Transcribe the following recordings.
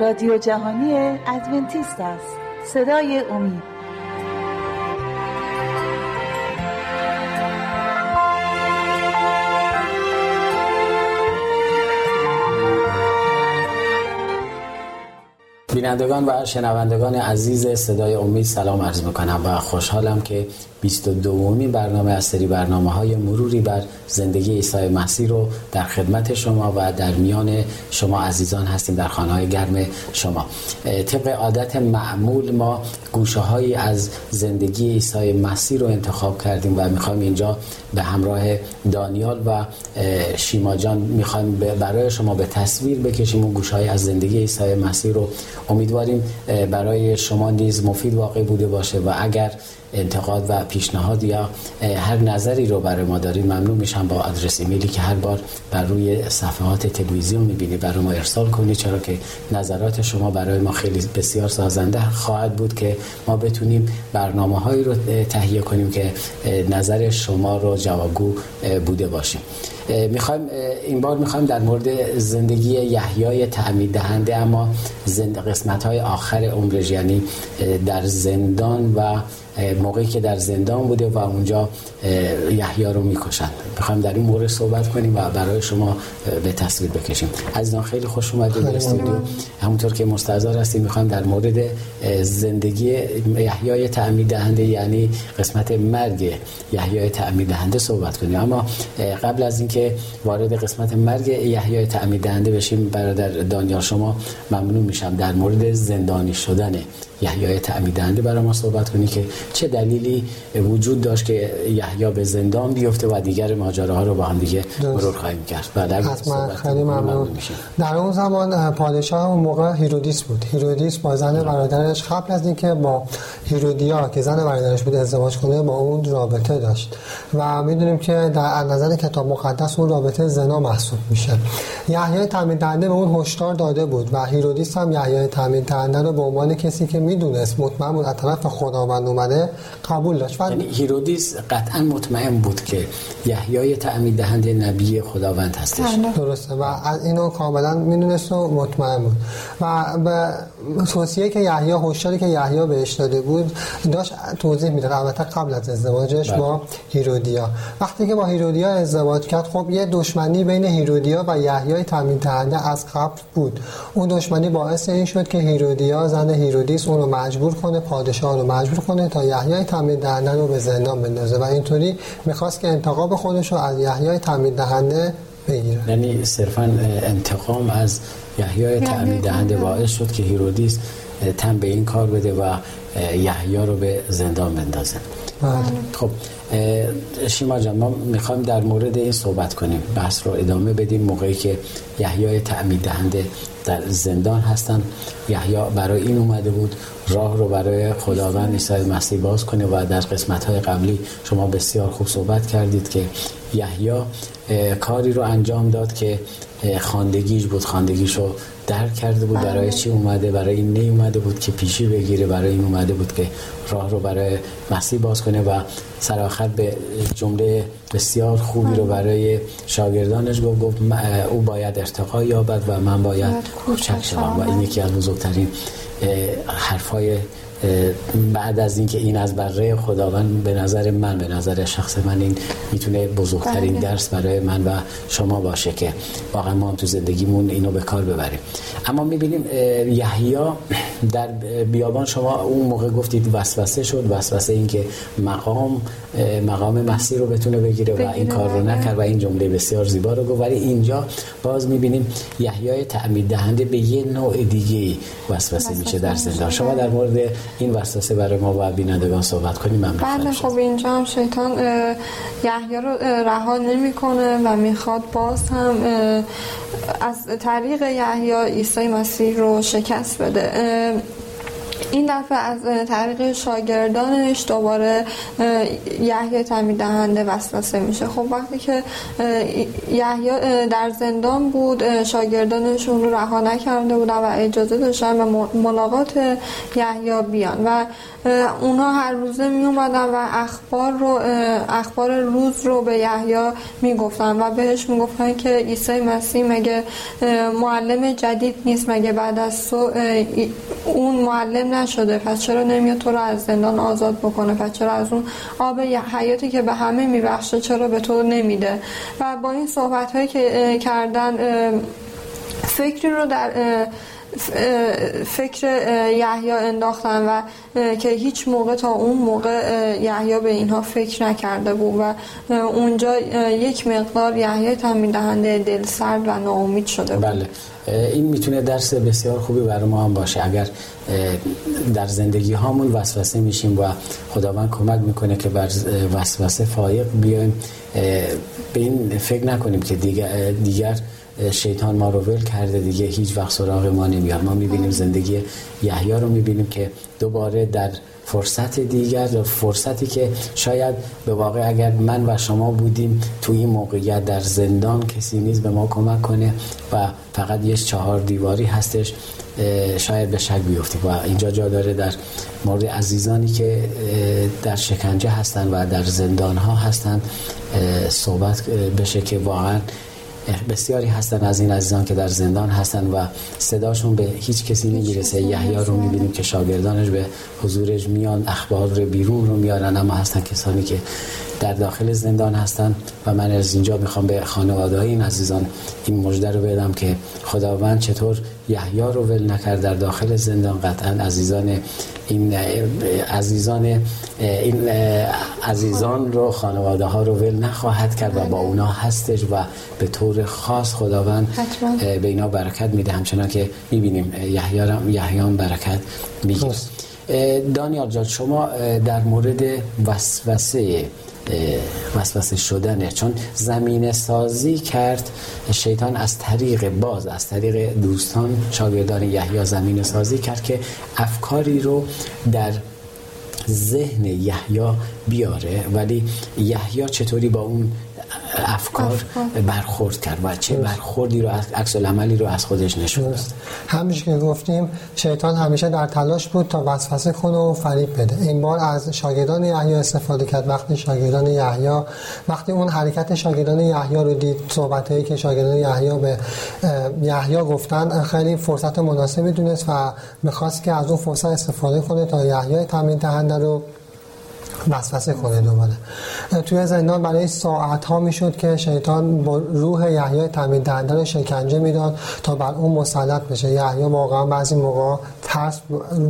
رادیو جهانی ادونتیست است. صدای امید. بینندگان و شنوندگان عزیز صدای امید سلام عرض می‌کنم و خوشحالم که 22 برنامه از سری برنامه های مروری بر زندگی عیسی مسیح رو در خدمت شما و در میان شما عزیزان هستیم در خانه های گرم شما. طبق عادت معمول ما گوشه هایی از زندگی عیسی مسیح رو انتخاب کردیم و می‌خوایم اینجا به همراه دانیال و شیما جان می‌خوایم برای شما به تصویر بکشیم اون گوشه از زندگی عیسی مسیح رو. امیدواریم برای شما نیز مفید واقع بوده باشه و اگر انتقاد و پیشنهاد یا هر نظری رو برای ما دارید ممنون میشم با آدرس ایمیلی که هر بار بر روی صفحات تلویزیون می‌بینید برای ما ارسال کنید چرا که نظرات شما برای ما خیلی بسیار سازنده خواهد بود که ما بتونیم برنامه هایی رو تهیه کنیم که نظر شما رو جوابگو بوده باشیم. می‌خوایم این بار می‌خوایم در مورد زندگی یحیای تعمید دهنده اما زند قسمت های آخر عمرش یعنی در زندان و موقعی که در زندان بوده و اونجا یحیی رو می‌کشند. می‌خوایم در این مورد صحبت کنیم و برای شما به تصویر بکشیم. عزیزان خیلی خوش اومدید به استودیو. همونطور که مستحضر هستیم می‌خوایم در مورد زندگی یحیای تعمید دهنده یعنی قسمت مرگ یحیای تعمید دهنده صحبت کنیم. اما قبل از اینکه وارد قسمت مرگ یحیای تعمید دهنده بشیم برادر دانیال شما ممنون میشم در مورد زندانی شدن یحیای تعمید دهنده برای ما صحبت کنی که چه دلیلی وجود داشت که یحیی به زندان بیفته و دیگر ماجراها رو با هم دیگه مرور خواهیم کرد. بعد حتما خیلی ممنون. در اون زمان پادشاه اون موقع هیرودیس بود. هیرودیس با زن برادرش قبل از اینکه با هیرودیا که زن برادرش بود ازدواج کنه با اون رابطه داشت. و می‌دونیم که در نظر کتاب مقدس اون رابطه زنا محسوب میشه. یحیای تعمید دهنده به اون هشدار داده بود و هیرودیس هم یحیای تعمید دهنده رو به عنوان کسی که می‌دونست مطمئن بود از طرف خداوند اومده قبول داشت. یعنی هیرودیس قطعا مطمئن بود که یحیای تعمید دهنده نبی خداوند هستش. بله. درسته. و از اینو کاملا می‌دونست و مطمئن بود. و به توصیه که یحیی هشداری که یحیی بهش داده بود داشت توضیح می‌داد البته قبل از ازدواجش بله. با هیرودیا. وقتی که با هیرودیا ازدواج کرد خب یه دشمنی بین هیرودیا و یحیای تعمید دهنده از قبل بود. اون دشمنی باعث این شد که هیرودیا زن هیرودیس اون رو مجبور کنه پادشاه رو مجبور کنه تا یحیای تعمید دهنده رو به زندان بندازه و اینطوری می‌خواست که انتقام خودش رو از یحیای تعمید دهنده بگیره. یعنی صرفا انتقام از یحیای تعمید دهنده باعث شد که هیرودیس تن به این کار بده و یحیی رو به زندان بندازه. بله. خب شیما جان ما می‌خوایم در مورد این صحبت کنیم. بحث رو ادامه بدیم موقعی که یحیای تعمید دهنده در زندان هستن یحیی برای این اومده بود راه رو برای خداوند عیسی مسیح باز کنه و در قسمت های قبلی شما بسیار خوب صحبت کردید که یحیی کاری رو انجام داد که خاندگیش بود. خاندگیش رو درک کرده بود برای بله. چی اومده برای این نی اومده بود که پیشی بگیره برای این اومده بود که راه رو برای مسیح باز کنه و سراخت به جمله بسیار خوبی رو برای شاگردانش گفت گفت او باید ارتقا یابد و من باید کوچک شوم. و این یکی از بزرگترین حرفای بعد از اینکه این از بره خداوند به نظر من به نظر شخص من این می‌تونه بزرگترین بله. درس برای من و شما باشه که واقعا ما هم تو زندگیمون اینو به کار ببریم. اما می‌بینیم یحیی در بیابان شما اون موقع گفتید وسوسه شد وسوسه این که مقام مقام مسیح رو بتونه بگیره و این کار رو بله. نکرد و این جمله بسیار زیبا رو گفت. ولی اینجا باز می‌بینیم یحیای تعمید دهنده به یه نوع دیگه وسوسه میشه در زندان. شما در مورد این وسوسه برای ما و بینندگان صحبت کنیم بله خب اینجا هم شیطان یحیی رو رها نمی‌کنه و می‌خواد باز هم از طریق یحیی عیسی مسیح رو شکست بده. این دفعه از طریق شاگردانش دوباره یحیی تعمید دهنده وسوسه میشه. خب وقتی که یحیی در زندان بود شاگردانشون رو رها نکرده بودن و اجازه داشتن و ملاقات یحیی بیان و اونها هر روزه می اومدن و اخبار رو اخبار روز رو به یحیی می‌گفتن و بهش می‌گفتن که عیسی مسیح مگه معلم جدید نیست مگه بعد از اون معلم نشده. پس چرا نمیاد تو رو از زندان آزاد بکنه؟ پس چرا از اون آب حیاتی که به همه میبخشه چرا به تو نمیده؟ و با این صحبت هایی که کردن فکری رو در فکر یحیی انداختن و که هیچ موقع تا اون موقع یحیی به اینها فکر نکرده بود و اونجا یک مقدار یحیی تامین دهنده دل سرد و ناامید شده بود. بله. این می‌تونه درس بسیار خوبی برای ما هم باشه. اگر در زندگی هامون وسوسه میشیم و خداوند کمک می‌کنه که بر وسوسه فایق بیایم به این فکر نکنیم که دیگر, دیگر شیطان ما رو ول کرده دیگه هیچ وقت سراغ ما نمیاد. ما می‌بینیم زندگی یحیی رو می‌بینیم که دوباره در فرصت دیگر فرصتی که شاید به واقع اگر من و شما بودیم تو این موقعیت در زندان کسی نیست به ما کمک کنه و فقط یه چهار دیواری هستش شاید به شک بیفتیم. و اینجا جا داره در مورد عزیزانی که در شکنجه هستن و در زندان ها هستن صحبت بشه که واقعا بسیاری هستن از این عزیزان که در زندان هستن و صداشون به هیچ کسی نمی‌رسه. یحیی رو می‌بینیم که شاگردانش به حضورش میان اخبار رو بیرون رو میارن اما هستن کسانی که در داخل زندان هستن و من از اینجا می‌خوام به خانواده این عزیزان این مژده رو بدم که خداوند چطور یحیی رو ول نکرد در داخل زندان. قطعا عزیزان این عزیزان این عزیزان رو خانواده ها رو ول نخواهد کرد و با اونا هستش و به طور خاص خداوند به اینا برکت میده. همچنان که می‌بینیم یحیان برکت میگه دانیال جان شما در مورد وسوسه وسوسه شدنه. چون زمین سازی کرد شیطان از طریق باز از طریق دوستان شاگردان یحیی زمین سازی کرد که افکاری رو در ذهن یحیی بیاره. ولی یحیی چطوری با اون افکار, برخورد کرد و چه برخوردی رو عکس عملی رو از خودش نشون داد. همیشه که گفتیم شیطان همیشه در تلاش بود تا وسوسه کنه و فریب بده. این بار از شاگردان یحیی استفاده کرد. وقتی شاگردان یحیی وقتی اون حرکت شاگردان یحیی رو دید صحبتایی که شاگردان یحیی به یحیی گفتن خیلی فرصت مناسبی دونست و می‌خواست که از اون فرصت استفاده کنه تا یحیی تامین دهنده رو وسوسه کنه دوباره. توی زندان برای ساعت ها می‌شد که شیطان با روح یحیی تامین دهنده رو شکنجه می‌داد تا بر اون مسلط بشه. یحیی واقعا بعضی موقع ترس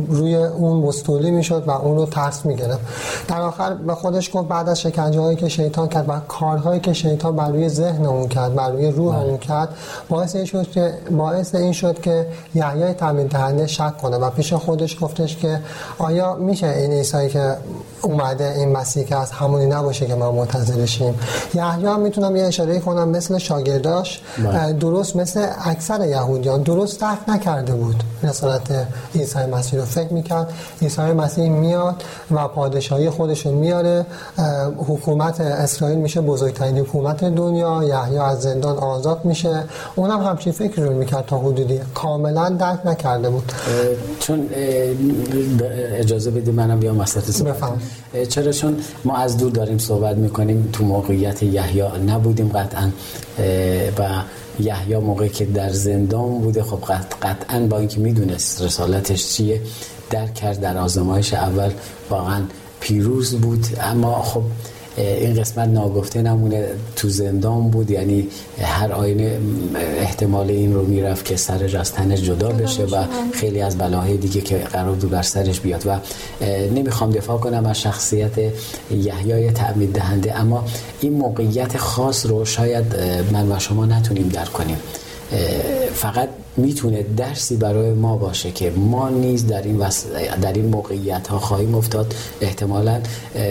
روی اون مستولی می‌شد و اون رو ترس می‌گرفت. در آخر به خودش گفت بعد از شکنجه هایی که شیطان کرد و کارهایی که شیطان بر روی ذهن اون کرد بر روی روح بله. اون کرد باعث این شد که باعث این شد که یحیی تامین دهنده شک کنه و پیش خودش گفتش که آیا میشه این عیسی که اومده این مسیح که از همونی نباشه که ما منتظرشیم یحیی هم می‌تونم یه اشاره کنم مثل شاگرداش بله. درست مثل اکثر یهودیان درست درک نکرده بود رسالت عیسی مسیح رو فکر می‌کرد. عیسی مسیح میاد و پادشاهی خودشون میاره. حکومت اسرائیل میشه بزرگترین حکومت دنیا. یحیی از زندان آزاد میشه. اونم همچین فکر رو می‌کرد تا حدودی. کاملا درک نکرده بود. چون اجازه بدی منم بیام وسط بفهم چرا؟ چون ما از دور داریم صحبت می‌کنیم. تو موقعیت یحیی نبودیم قطعا. و یحیی موقعی که در زندان بوده. خب قطعا با اینکه می‌دونست رسالتش چیه درک کرد در آزمایش اول واقعا پیروز بود. اما خب این قسمت ناگفته نمونه تو زندان بود. یعنی هر آینه احتمال این رو می‌رفت که سرش از تنش جدا بشه و خیلی از بلاهای دیگه که قرار بود بر سرش بیاد. و نمی‌خوام دفاع کنم از شخصیت یحیای تعمید دهنده اما این موقعیت خاص رو شاید من و شما نتونیم درک کنیم. فقط می‌تونه درسی برای ما باشه که ما نیز در این در این موقعیت ها خواهیم افتاد احتمالا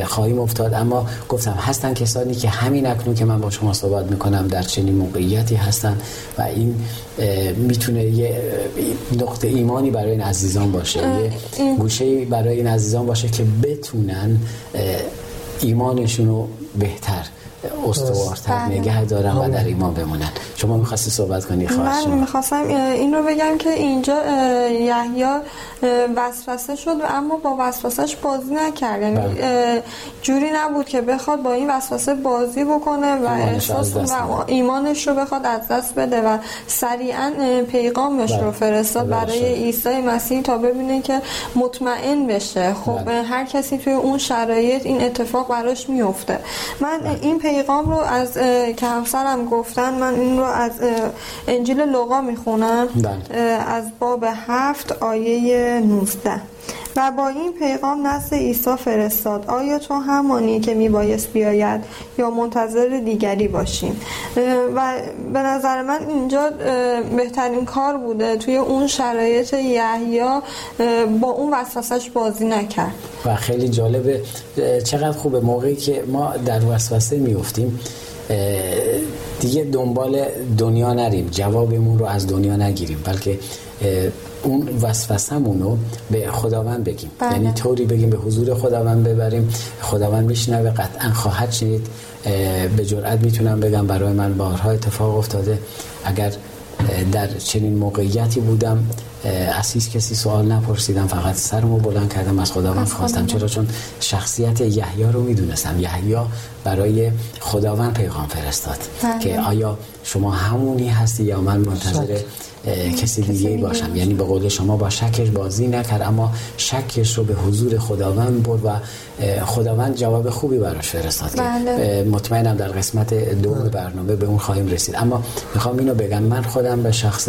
خواهیم افتاد. اما گفتم هستن کسانی که همین اکنون که من با شما صحبت می‌کنم در چنین موقعیتی هستن و این می‌تونه یه نقطه ایمانی برای این عزیزان باشه یه گوشه برای این عزیزان باشه که بتونن ایمانشون رو بهتر استوارتر بله. نگه دارن و در ایمان بمونن. شما می‌خواستی صحبت کنی؟ خواهش من می‌خواستم این رو بگم که اینجا یحیی وسوسه شد و اما با وسوسهش بازی نکرد. یعنی بله. جوری نبود که بخواد با این وسوسه بازی بکنه و احساس و ایمانش رو بخواد از دست بده و سریعا پیغامش رو بله. فرستاد برای عیسی مسیح تا ببینه که مطمئن بشه. خب هر کسی توی اون شرایط این اتفاق براش میفته من این پیغام رو از که همسرم گفتن من این رو از انجیل لوقا می‌خونم بله. از باب هفت آیه 19 و با این پیغام نزد عیسی فرستاد. آیا تو همانی که میبایست بیاید یا منتظر دیگری باشیم؟ و به نظر من اینجا بهترین کار بوده توی اون شرایط یحیی با اون وسوسش بازی نکرد. و خیلی جالبه چقدر خوبه موقعی که ما در وسوسه میفتیم دیگه دنبال دنیا نریم. جوابمون رو از دنیا نگیریم. بلکه اون وسوسمون رو به خداوند بگیم. بله. یعنی طوری بگیم به حضور خداوند ببریم. خداوند میشنوه. قطعا خواهد شنید. به جرئت می‌تونم بگم برای من بارها اتفاق افتاده. اگر در چنین موقعیتی بودم از کسی سوال نپرسیدم فقط سرمو بلند کردم از خداوند خواستم چرا؟ چون شخصیت یحیی رو می‌دونستم. یحیی برای خداوند پیغام فرستاد بله. که آیا شما همونی هستی یا من منتظر کسی دیگه باشم. یعنی به قول شما با شکش بازی نکرد اما شکش رو به حضور خداوند برد و خداوند جواب خوبی براش فرستاد بله. مطمئنم در قسمت دوم برنامه به اون خواهیم رسید. اما می‌خوام اینو بگم. من خودم به شخص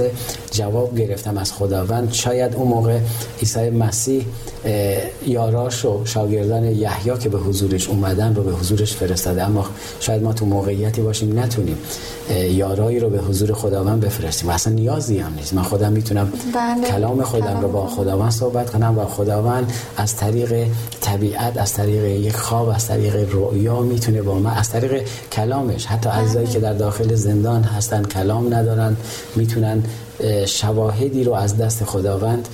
جواب گرفتم از خداوند. شاید اون موقع عیسی مسیح یاراش و شاگردان یحیی که به حضورش اومدن رو به حضورش فرستاده. اما شاید ما تو موقعیتی باشیم نتونیم یارایی رو به حضور خداوند بفرستیم. اصلا نیازی هم نیست من خودم می‌تونم بله. کلام خودم رو با خداوند صحبت کنم و خداوند از طریق طبیعت از طریق یک خواب از طریق رؤیا می‌تونه با من از طریق کلامش حتی عزیزایی بله. که در داخل زندان هستن کلام ندارن می‌تونن شواهدی رو از دست خداوند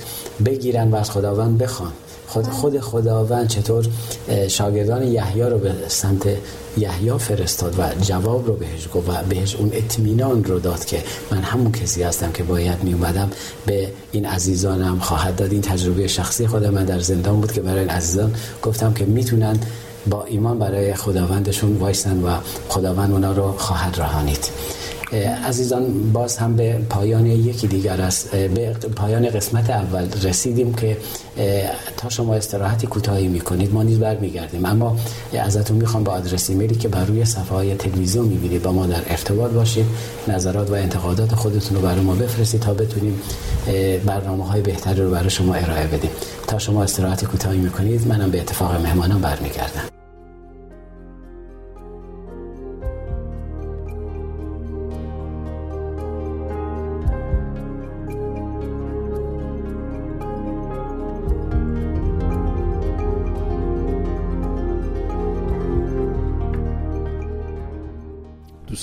بگیرن و از خداوند بخوان خود خود خداوند چطور شاگردان یحیی رو به سمت یحیی فرستاد و جواب رو بهش گفت و بهش اون اطمینان رو داد که من همون کسی هستم که باید می اومدم به این عزیزانم خواهد داد. این تجربه شخصی خود من در زندان بود که برای این عزیزان گفتم که می‌تونن با ایمان برای خداوندشون وایسن و خداوند اونا رو خواهد رهانید. عزیزان باز هم به پایان یکی دیگر است به پایان قسمت اول رسیدیم که تا شما استراحتی کوتاهی می‌کنید ما نیز برمیگردیم. اما ازتون می‌خوام با آدرس ایمیلی که بر روی صفحه های تلویزیون می‌بینید با ما در ارتباط باشید نظرات و انتقادات خودتون رو برای ما بفرستید تا بتونیم برنامه های بهتری رو برای شما ارائه بدیم. تا شما استراحتی کوتاهی می‌کنید منم به اتفاق مهمانان برمیگردم.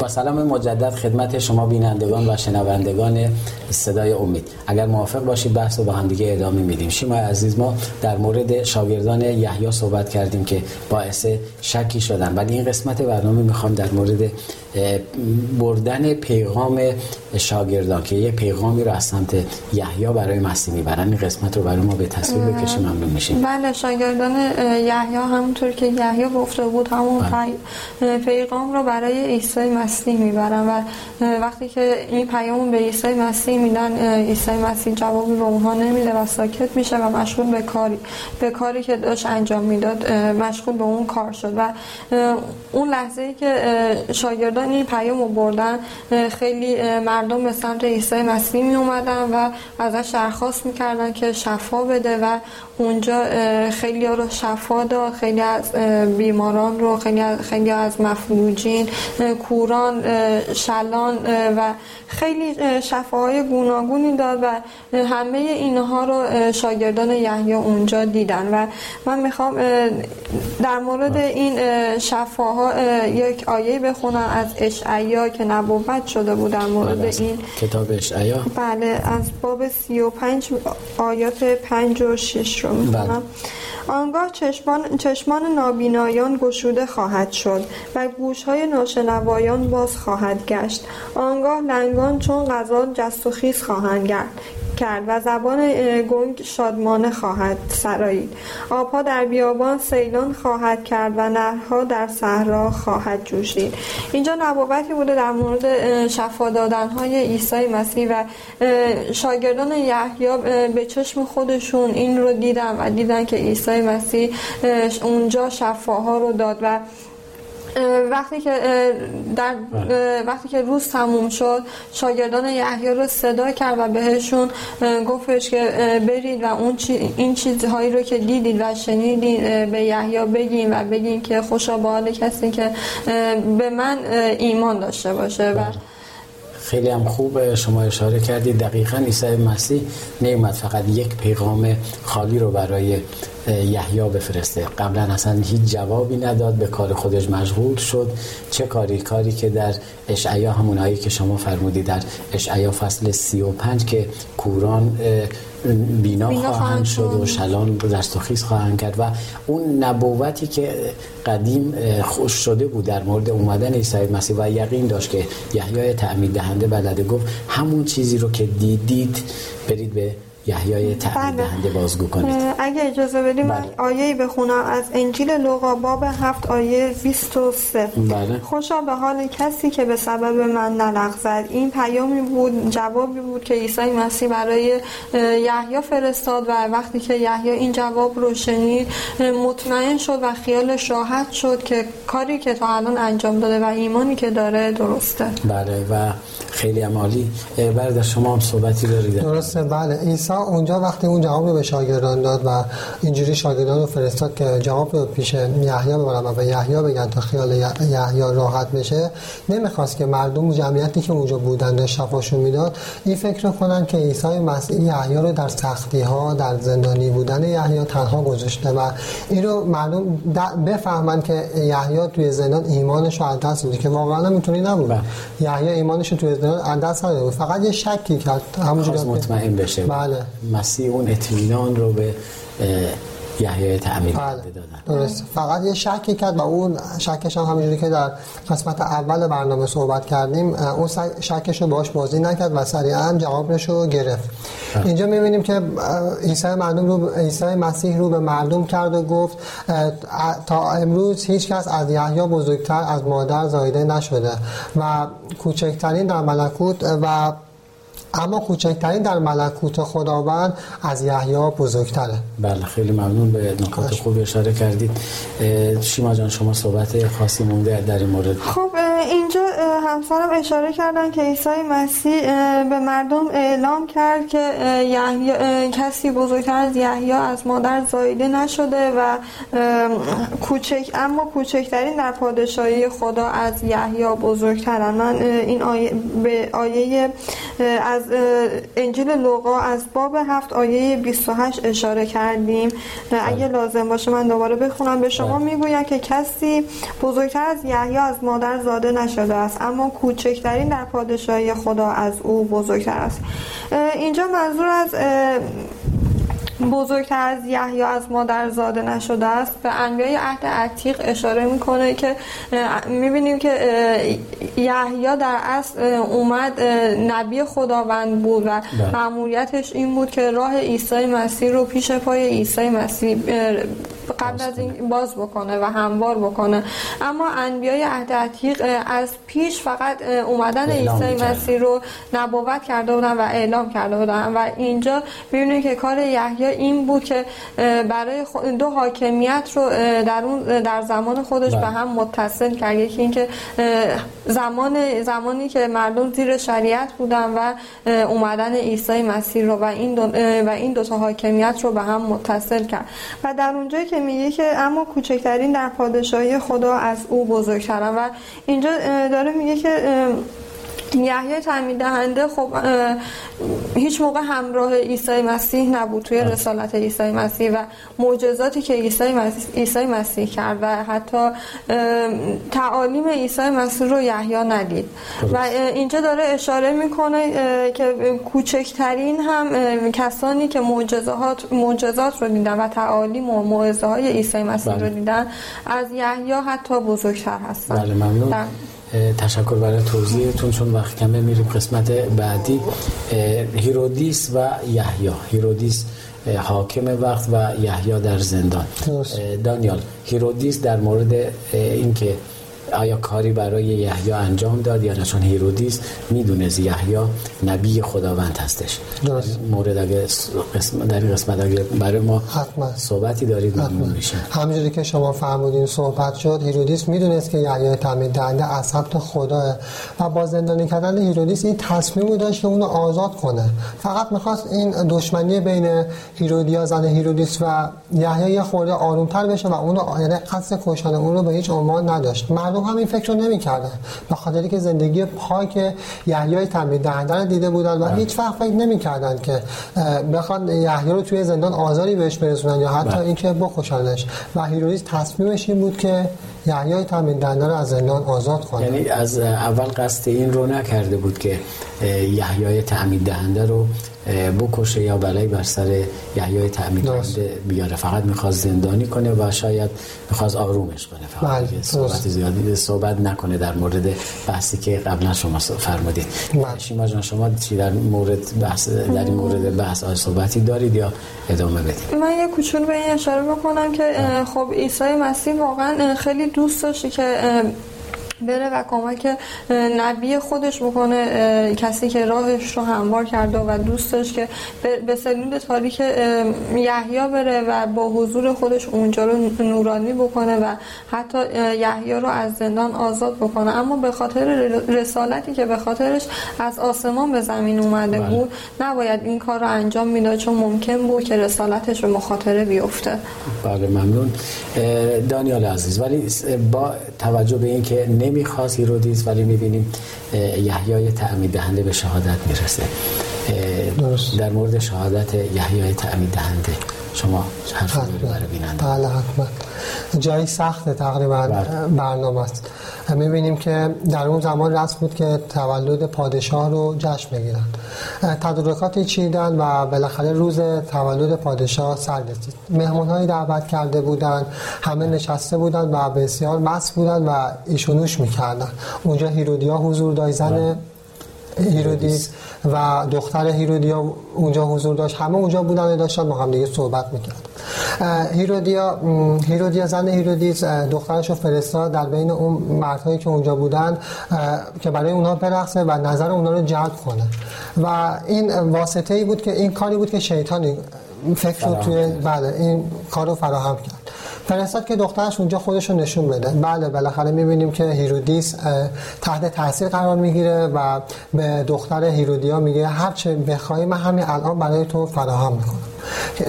با سلام مجدد خدمت شما بینندگان و شنوندگان صدای امید. اگر موافق باشید بحث رو با هم دیگه ادامه میدیم. شما عزیز ما در مورد شاگردان یحیی صحبت کردیم که باعث شکی شدن. ولی این قسمت برنامه می‌خوام در مورد بردن پیغام شاگردان که یه پیغامی رو از سمت یحیی برای مسیح می‌برن. این قسمت رو برای ما به تصویر بکشیم ممنون میشیم. بله شاگردان یحیی همونطور که یحیی گفته بود همون بله. پیغام رو برای عیسی مسیح می‌برن و وقتی که این پیام به عیسی مسیح میدن عیسی مسیح جوابی به اونها نمیده و ساکت میشه و مشغول به کاری به کاری که داشت انجام می‌داد مشغول به اون کار شد و اون لحظه ای که شاگردان این پیام رو بردن خیلی مردم به سمت عیسی مسیح می اومدن و ازش درخواست می‌کردن که شفا بده و اونجا خیلی ها رو شفا داد خیلی از بیماران رو خیلی از, خیلی از مفلوجین کوران شلان و خیلی شفاهای گوناگونی داد و همه اینها رو شاگردان یحیی اونجا دیدن. و من می‌خوام در مورد این شفاها یک آیه بخونم از اشعیا که نبوت شده بود در مورد بله، این. کتاب اشعیا. بله از باب 35 آیات 5 و 6 رو می‌خونم. بله. آنگاه چشمان, چشمان نابینایان گشوده خواهد شد و گوشهای ناشنوایان باز خواهد گشت. آنگاه لنگان چون غذا جست و خیز خواهند گرد. کرد و زبان گنگ شادمانه خواهد سرایید آبها در بیابان سیلان خواهد کرد و نهرها در صحرا خواهد جوشید. اینجا نبوتی بوده در مورد شفا دادن های عیسی مسیح و شاگردان یحیی به چشم خودشون این رو دیدن و دیدن که عیسی مسیح اونجا شفاها رو داد و وقتی که در بله. وقتی که روز تموم شد شاگردان یحیی رو صدا کرد و بهشون گفتش که برید و اون چی این چیزهایی رو که دیدید و شنیدید به یحیی بگین و بگین که خوشا به حال کسی که به من ایمان داشته باشه و بله. خیلی هم خوب شما اشاره کردید دقیقا عیسی مسیح نیومد فقط یک پیغام خالی رو برای یحیی بفرسته. قبلا اصلا هیچ جوابی نداد به کار خودش مشغول شد. چه کاری؟ کاری که در اشعیا همونایی که شما فرمودید در اشعیا فصل 35 که کوران بینا, بینا خواهند شد و شلان دست و خیز خواهند کرد و اون نبوتی که قدیم خوش شده بود در مورد اومدن عیسی مسیح و یقین داشت که یحیای تعمید دهنده بلده گفت همون چیزی رو که دیدید برید به یحیای تعمید بله. دهنده بازگو کنید. اگه اجازه بدیم بله. آیه بخونم. از انجیل لوقا باب هفت آیه 23 بله. خوشا به حال کسی که به سبب من نلغزد. این پیامی بود جوابی بود که عیسی مسیح برای یحیی فرستاد و وقتی که یحیی این جواب رو شنید مطمئن شد و خیالش راحت شد که کاری که تا الان انجام داده و ایمانی که داره درسته. بله و خیلی عمالی برد شما هم صحبتی دارید. درسته. بله. عیسی اونجا وقتی اون جواب رو به شاگردان داد و اینجوری شاگردان رو فرستاد که جواب رو پیش یحیی ببرن و به یحیی بگن تا خیال یحیی راحت بشه نمی‌خواست که مردم جمعیتی که اونجا بودن در شفاشون می‌داد. این فکر کنن که عیسی مسیح یحیی رو در سختی ها در زندانی بودن یحیی تنها گذاشته و این رو مردم بفهمن که یحیی توی زندان ایمانش رو از دست داده که واقعا می‌تونی نبود. بله. یحیی ایمانش رو توی زندان از دست داده فقط یه شکی کرد. همونجوری مطمئن بشه. بله. مسیح اون اطمینان رو به یحیی تعمیر بله. دادن درست فقط یه شکی کرد و اون شکش هم همینجوری که در قسمت اول برنامه صحبت کردیم اون شکش رو باش بازی نکرد و سریعا جوابش رو گرفت بله. اینجا می‌بینیم که عیسی مردم رو عیسی مسیح رو به مردم کرد و گفت تا امروز هیچ کس از یحیی بزرگتر از مادر زایده نشده و کوچکترین در ملکوت و اما کوچکترین در ملکوت خداوند از یحیی بزرگتره. بله خیلی ممنون به نکات خوب اشاره کردید. شیما جان شما صحبت خاصی مونده در این مورد. خب اینجا همسرم اشاره کردن که عیسی مسیح به مردم اعلام کرد که یحیی کسی بزرگتر از یحیی از مادر زایده نشده و کوچک اما کوچکترین در پادشاهی خدا از یحیی بزرگترن. من این آیه به آیه از از انجیل لوقا از باب هفت آیه 28 اشاره کردیم. اگه لازم باشه من دوباره بخونم. به شما بله. می‌گوید که کسی بزرگتر از یحیی از مادر زاده نشده است اما کوچکترین در پادشاهی خدا از او بزرگتر است. اینجا منظور از بزرگتر از یحیی از مادر زاده نشده است به انبیای عهد عتیق اشاره می‌کنه که می‌بینیم که یحیی در اصل اومد نبی خداوند بود و بله. مأموریتش این بود که راه عیسی مسیح رو پیش پای عیسی مسیح قبل از این باز بکنه و هموار بکنه اما انبیای عهد عتیق از پیش فقط اومدن عیسی. مسیح رو نبوت کرده بودن و اعلام کرده بودن و اینجا می‌بینیم که کار یحیی این بود که برای دو حاکمیت رو در اون در زمان خودش بله. به هم متصل کرد یکی اینکه زمان زمانی که مردم زیر شریعت بودن و اومدن عیسی مسیح رو و این دو و این دو تا حاکمیت رو به هم متصل کرد و در اونجایی که میگه که اما کوچکترین در پادشاهی خدا از او بزرگترن و اینجا داره میگه که یحیی تعمید دهنده خب هیچ موقع همراه عیسی مسیح نبود توی رسالت عیسی مسیح و معجزاتی که عیسی مسیح, عیسی مسیح کرد و حتی تعالیم عیسی مسیح رو یحیی ندید. و اینجا داره اشاره می‌کنه که کوچکترین هم کسانی که معجزات معجزات رو دیدن و تعالیم و های عیسی مسیح بله. رو دیدن از یحیی حتی بزرگتر هستن. بله ممنون. تشکر برای توضیحتون چون وقت کمه میریم قسمت بعدی. هیرودیس و یحیی. هیرودیس حاکم وقت و یحیی در زندان. دانیال هیرودیس در مورد اینکه آیا کاری برای یحیی انجام داد یا نه؟ چون هیرودیس می‌دونست یحیی نبی خداوند هستش. درست. مورد اگه قسم در این قسمت اگه برای ما حتما. صحبتی دارید ممنون میشیم همونجوری که شما فرمودین صحبت شد هیرودیس می‌دونست که یحیای تعمید دهنده از سمت خداه و با زندانی کردن هیرودیس این تصمیم داشت که اونو آزاد کنه. فقط می‌خواست این دشمنی بین هیرودیا زن هیرودیس و یحیی یه خورده آرومتر بشه و اونو یعنی قصد کشتن اون رو به هیچ عنوان نداشت. مردم هم این فکر رو نمی‌کردن. به خاطری که زندگی پاک یحیای تعمید دهنده رو دیده بودن و هیچ وقت فکر نمی‌کردن که بخوان یحیی رو توی زندان آزاری بهش برسونن یا حتی بله. اینکه بکشنش و هیرودیس تصمیمش این بود که یحیای تعمید دهنده رو از زندان آزاد کنه. یعنی از اول قصد این رو نکرده بود که یحیای تعمید دهنده رو بکشه یا بلایی بر سر یحیای تعمید بیاره. فقط می‌خواست زندانی کنه و شاید می‌خواست آرومش کنه. فقط بله،. صحبت زیادی صحبت نکنه در مورد بحثی که قبلا شما فرمودید. بله. شیما جان شما چی در مورد بحث در این مورد بحث آیا صحبتی دارید یا ادامه بدید؟ من یه کوچولو به این اشاره بکنم که خب عیسی مسیح واقعا خیلی دوست داشته که بره و کمک نبی خودش بکنه کسی که راهش رو هموار کرده و دوست داشت که به- به سلول تاریک اه، یحیی بره و با حضور خودش اونجا رو نورانی بکنه و حتی اه، یحیی رو از زندان آزاد بکنه. اما به خاطر رسالتی که به خاطرش از آسمان به زمین اومده بله. بود نباید این کار رو انجام می‌داد چون ممکن بود که رسالتش به مخاطره بیفته. بله ممنون. دانیال عزیز ولی با توجه به اینکه نمی‌خواست هیرودیس ولی می‌بینیم یحیای تعمید دهنده به شهادت می‌رسه. درست. در مورد شهادت یحیای تعمید دهنده شما حرف داری برای بیننده بله حتما. جایی سخت تقریبا بله. برنامه است. می‌بینیم که در اون زمان رسم بود که تولد پادشاه رو جشن بگیرن تدارکاتی چیدن و بالاخره روز تولد پادشاه سر رسید. هایی دعوت کرده بودن همه نشسته بودن و بسیار مست بودن و عیش و نوش می‌کردن اونجا هیرودیا حضور داشت زن هیرودیس و دختر هیرودیا اونجا حضور داشت. همه اونجا بودن و داشتن با هم دیگه صحبت می‌کرد هیرودیا هیرودیا زن هیرودیس دخترش رو فرستاد در بین اون مردهایی که اونجا بودن که برای اونها برقصه و نظر اونها رو جلب کنه. و این واسطه ای بود که این کاری بود که شیطانی فکر رو توی. بله این کار رو فراهم کرد. فرستاد که دخترش اونجا خودش رو نشون بده. بله بالاخره می‌بینیم که هیرودیس تحت تاثیر قرار می‌گیره و به دختر هیرودیا میگه هر چه بخوای من همین الان برای تو فراهم می‌کنم.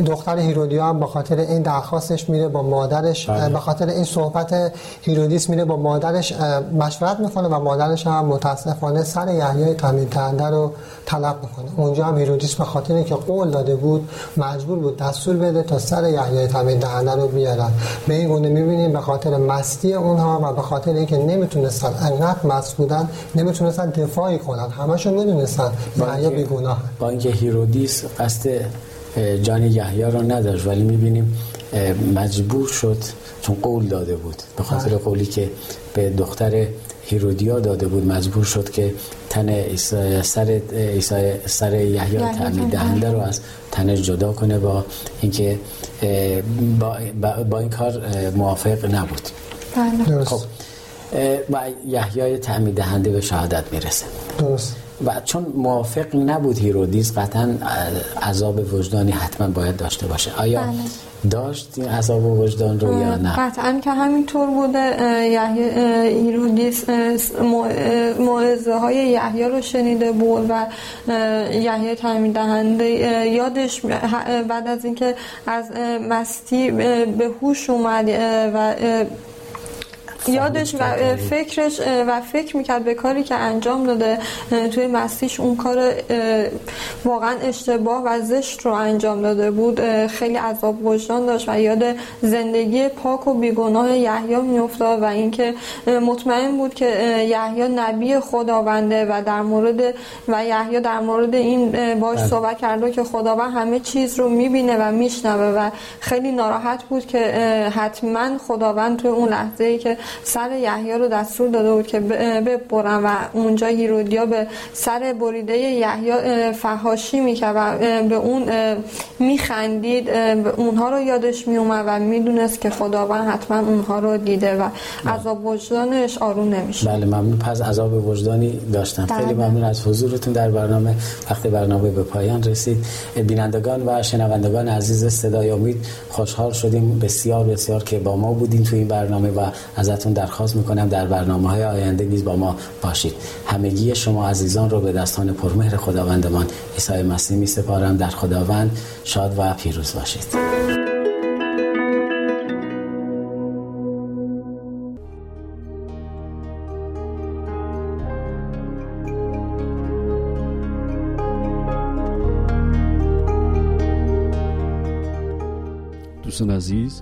دختر هیرودیا هم به خاطر این درخواستش میره با مادرش بله. به خاطر این صحبت هیرودیس میره با مادرش مشورت می‌کنه و مادرش هم متاسفانه سر یحیای تعمید دهنده رو طلب می‌کنه. اونجا هم هیرودیس به خاطر اینکه قول داده بود مجبور بود دستور بده تا سر یحیای تعمید دهنده رو بیارن. به این گونه می‌بینیم به خاطر مستی اونها و به خاطر اینکه نمی‌تونستن انقدر مست بودن نمی‌تونستن دفاعی کنن. همشون می‌دونستن یحیی بیگناه. با اینکه هیرودیس قصد جان یحیی رو نداشت ولی می‌بینیم مجبور شد چون قول داده بود. به خاطر بله. قولی که به دختر هیرودیا داده بود مجبور شد که تن سر عیسی سر یحیی یحیی تعمید دهنده رو از تنش جدا کنه با اینکه با, با, این کار موافق نبود. بله. درست خب و یحیای تعمید دهنده به شهادت می‌رسه. درست. و چون موافق نبود هیرودیس قطعا عذاب وجدانی حتما باید داشته باشه. آیا داشت این عذاب وجدان رو یا نه؟ قطعا که همینطور بوده یحیی هیرودیس موعظه های یحیی رو شنیده بود و یحیی تعمید دهنده یادش بعد از اینکه از مستی به هوش اومد و یادش و فکرش و فکر می‌کرد به کاری که انجام داده توی مسیح اون کار واقعا اشتباه و زشت رو انجام داده بود خیلی عذاب وجدان داشت و یاد زندگی پاک و بیگناه یحیی میافتاد و اینکه مطمئن بود که یحیی نبی خداونده و در مورد و یحیی در مورد این باش بله. صحبت کرده که خداوند همه چیز رو می‌بینه و میشنوه و خیلی ناراحت بود که حتما خداوند توی اون لحظه ای که سر یحیی رو دستور داده بود که ببرن و اونجا هیرودیا به سر بریده یحیی فحاشی می‌کرد و به اون میخندید اونها رو یادش میومد و می‌دونست که خداوند حتما اونها رو دیده و عذاب وجدانش آروم نمیشه بله ممنون. پس عذاب وجدانی داشتن بله. خیلی ممنون از حضورتون در برنامه. وقتی برنامه به پایان رسید. بینندگان و شنوندگان عزیز صدای امید خوشحال شدیم. بسیار بسیار که با ما بودین تو این برنامه و ازتون درخواست می‌کنم. در برنامه های آینده نیز با ما باشید. همگی شما عزیزان رو به دستان پرمهر خداوندمان عیسی مسیح می سپارم در خداوند شاد و پیروز باشید. دوستان عزیز